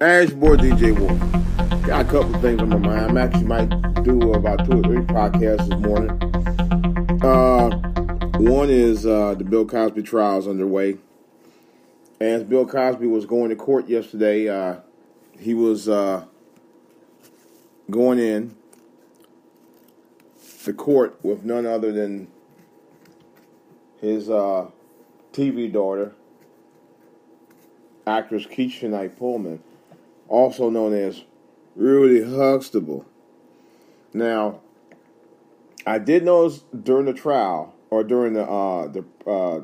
Ash boy DJ Wolf. Got a couple things on my mind. I'm actually might do about two or three podcasts this morning. Uh, one is uh, the Bill Cosby trials underway. As Bill Cosby was going to court yesterday, uh, he was uh, going in the court with none other than his uh, TV daughter, actress Keshia Knight Pulliam also known as Rudy Huxtable. Now, I did notice during the trial or during the uh, the, uh,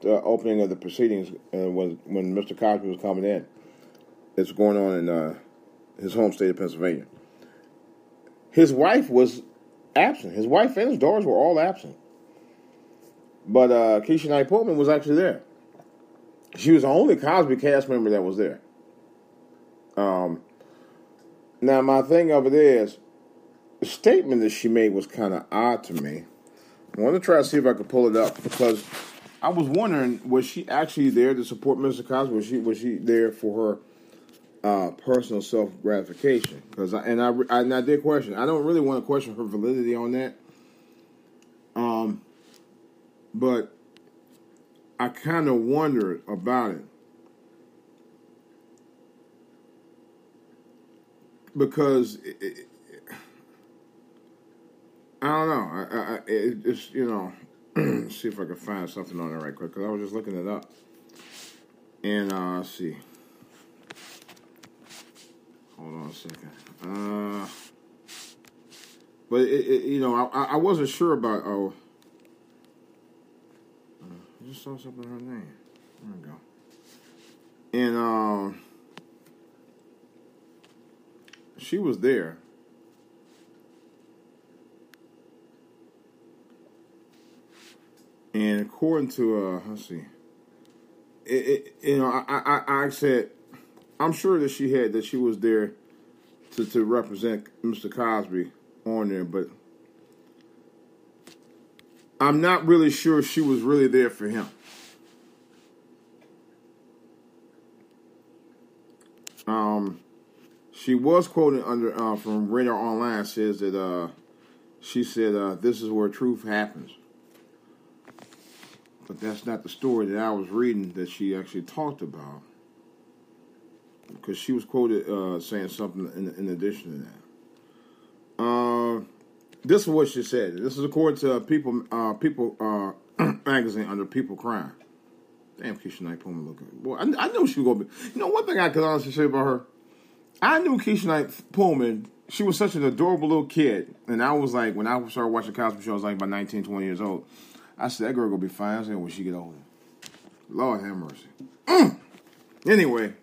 the opening of the proceedings uh, when when Mr. Cosby was coming in, it's going on in uh, his home state of Pennsylvania. His wife was absent. His wife and his daughters were all absent. But uh, Keshia Knight Pulliam was actually there. She was the only Cosby cast member that was there. Um, now, my thing of it is, the statement that she made was kind of odd to me. I want to try to see if I could pull it up because I was wondering was she actually there to support Mr. Cosby? Was she was she there for her uh, personal self gratification? Because and I, I and I did question. I don't really want to question her validity on that. Um, but I kind of wondered about it. Because it, it, I don't know. I, I, it, it's you know, see if I can find something on it right quick because I was just looking it up, and uh, let's see. Hold on a second. Uh, but it, you know, I, I wasn't sure about. Oh, uh, I just saw something in her name. There we go. And um she was there. And according to uh, let's see, it, it, you know, I, I I said I'm sure that she had that she was there to to represent Mr. Cosby on there, but I'm not really sure she was really there for him. Um, she was quoted under uh, from Radar Online says that uh, she said uh, this is where truth happens, but that's not the story that I was reading that she actually talked about because she was quoted uh, saying something in, in, addition to that. Uh, this is what she said. This is according to People uh, People magazine under People Crime. Damn, Keshia Knight Pulliam looking. Boy, I, I knew she was gonna be. You know, one thing I could honestly say about her I knew Keshia Knight Pulliam. She was such an adorable little kid. And I was like, when I started watching Cosby Show, I was like about 19, 20 years old. I said, that girl gonna be fine. I said, when she get older. Lord have mercy. Mm. Anyway,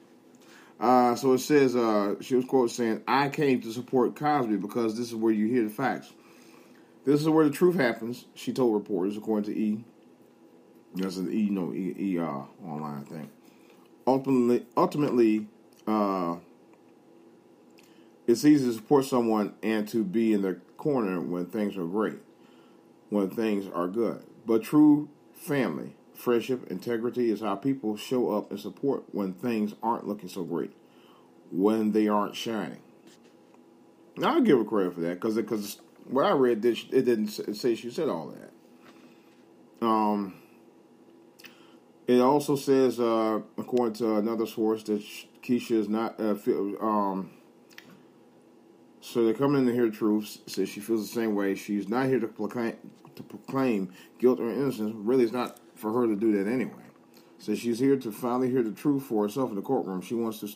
uh, so it says, uh, she was quote saying, I came to support Cosby because this is where you hear the facts. This is where the truth happens, she told reporters, according to E. That's an E, you know, E, e uh, online thing. Ultimately, ultimately, uh, it's easy to support someone and to be in their corner when things are great, when things are good. But true family, friendship, integrity is how people show up and support when things aren't looking so great, when they aren't shining. Now, I'll give her credit for that because because what I read, it didn't say she said all that. Um, it also says, uh, according to another source, that Keshia is not uh, um, so they're coming in to hear the truth. Says she feels the same way. She's not here to proclaim, to proclaim guilt or innocence. Really, it's not for her to do that anyway. Says she's here to finally hear the truth for herself in the courtroom. She wants to,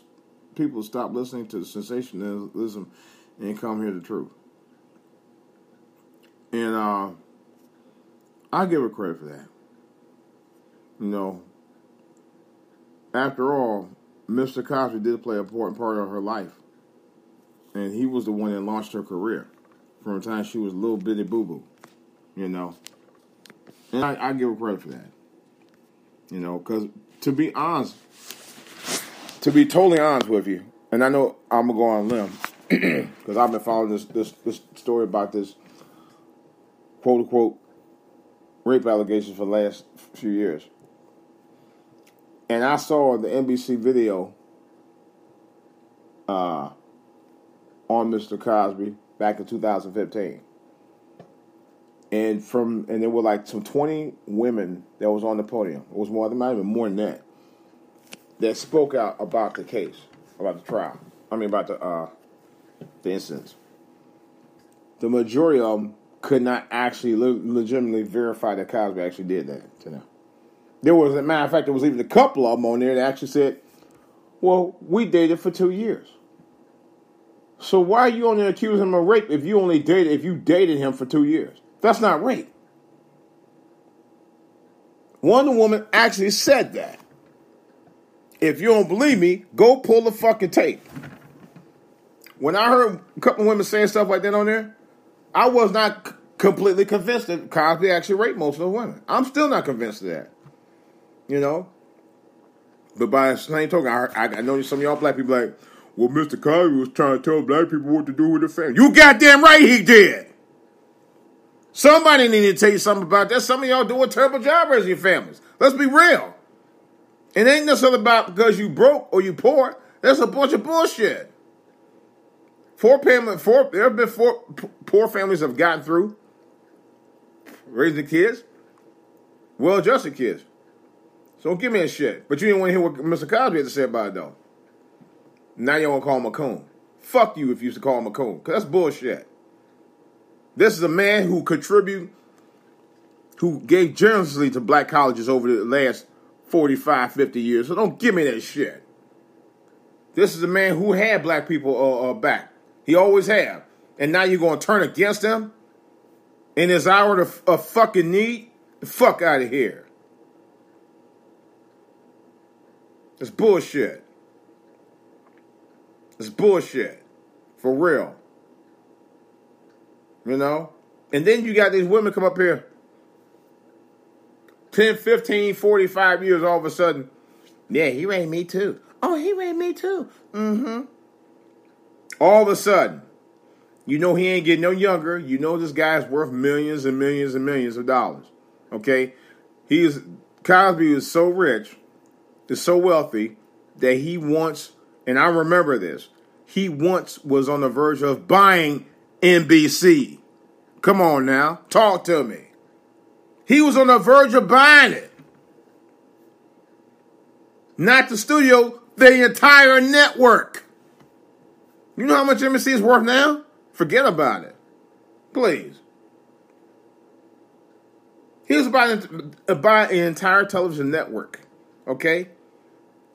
people to stop listening to the sensationalism and come hear the truth. And uh, I give her credit for that. You know, after all, Mr. Cosby did play an important part of her life and he was the one that launched her career from the time she was a little bitty boo boo, you know. And I, I, give her credit for that, you know, because to be honest, to be totally honest with you, and I know I'm gonna go on limb because I've been following this, this this story about this quote unquote rape allegations for the last few years, and I saw the NBC video uh, on Mr. Cosby back in 2015. And from and there were like some 20 women that was on the podium. It was more than even more than that. That spoke out about the case, about the trial. I mean about the uh, the incidents. The majority of them could not actually le- legitimately verify that Cosby actually did that to them. There was, a matter of fact, there was even a couple of them on there that actually said, "Well, we dated for two years." So why are you only accusing him of rape if you only dated if you dated him for two years? That's not rape. One woman actually said that. If you don't believe me, go pull the fucking tape. When I heard a couple of women saying stuff like that on there, I was not c- completely convinced that Cosby actually raped most of the women. I'm still not convinced of that. You know? But by the same token, I, I, I know some of y'all black people like, well, Mr. Cosby was trying to tell black people what to do with their family. You goddamn right he did. Somebody needed to tell you something about that. Some of y'all do a terrible job raising your families. Let's be real. It ain't necessarily about because you broke or you poor. That's a bunch of bullshit. Four family, four there have been four poor families have gotten through raising kids, well-adjusted kids. So don't give me a shit. But you didn't want to hear what Mr. Cosby had to say about it though. Now you want to call him a coon. Fuck you if you used to call him a coon, because that's bullshit. This is a man who contribute, who gave generously to black colleges over the last 45, 50 years. So don't give me that shit. This is a man who had black people uh, uh, back. He always have. And now you're going to turn against him in his hour of, of fucking need? The fuck out of here. It's bullshit. It's bullshit. For real. You know? And then you got these women come up here 10, 15, 45 years all of a sudden. Yeah, he raped me too. Oh, he raped me too. Mm-hmm. All of a sudden, you know he ain't getting no younger. You know this guy's worth millions and millions and millions of dollars. Okay? He is Cosby is so rich, is so wealthy that he wants, and I remember this, he once was on the verge of buying NBC. Come on now, talk to me. He was on the verge of buying it. Not the studio, the entire network. You know how much NBC is worth now? Forget about it. Please. He was buying, uh, buying an entire television network. Okay?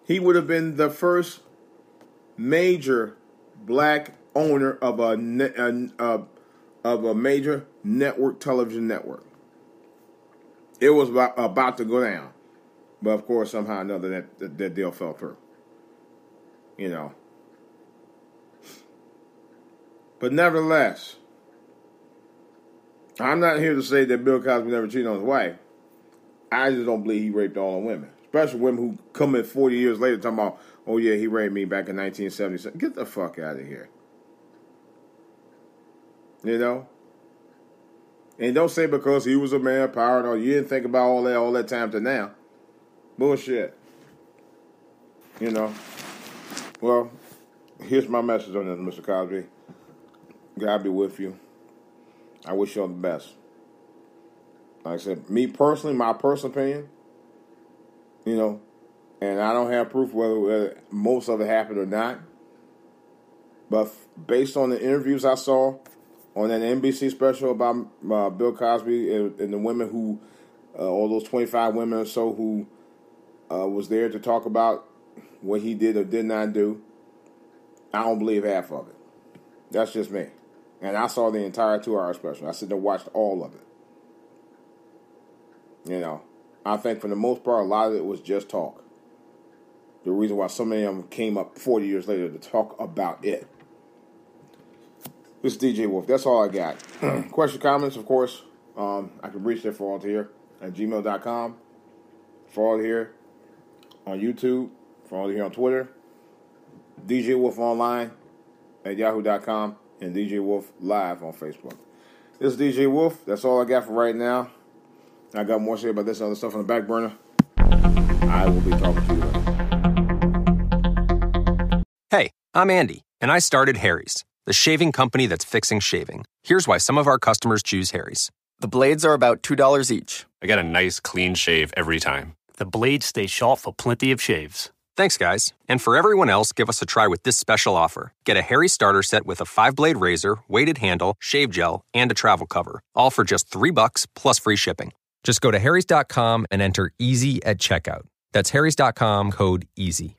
He would have been the first major black owner of a, a, of a major network television network. It was about, about to go down, but of course somehow or another that, that that deal fell through. You know. But nevertheless, I'm not here to say that Bill Cosby never cheated on his wife. I just don't believe he raped all the women, especially women who come in 40 years later talking about, oh yeah, he raped me back in 1977. Get the fuck out of here. You know? And don't say because he was a man of power or you didn't think about all that all that time to now. Bullshit. You know? Well, here's my message on this, Mr. Cosby. God be with you. I wish you all the best. Like I said, me personally, my personal opinion, you know, and I don't have proof whether, whether most of it happened or not. But based on the interviews I saw, on that NBC special about uh, Bill Cosby and, and, the women who, uh, all those 25 women or so who uh, was there to talk about what he did or did not do, I don't believe half of it. That's just me. And I saw the entire two hour special. I sit there and watched all of it. You know, I think for the most part, a lot of it was just talk. The reason why so many of them came up 40 years later to talk about it. This is DJ Wolf. That's all I got. Question, comments, of course. Um, I can reach there for all to hear at gmail.com. For all to hear on YouTube. For all to hear on Twitter. DJ Wolf Online at yahoo.com. And DJ Wolf Live on Facebook. This is DJ Wolf. That's all I got for right now. I got more to say about this other stuff on the back burner. I will be talking to you later. I'm Andy, and I started Harry's, the shaving company that's fixing shaving. Here's why some of our customers choose Harry's. The blades are about $2 each. I get a nice clean shave every time. The blades stay sharp for plenty of shaves. Thanks, guys. And for everyone else, give us a try with this special offer. Get a Harry starter set with a five blade razor, weighted handle, shave gel, and a travel cover, all for just three bucks plus free shipping. Just go to Harry's.com and enter EASY at checkout. That's Harry's.com code EASY.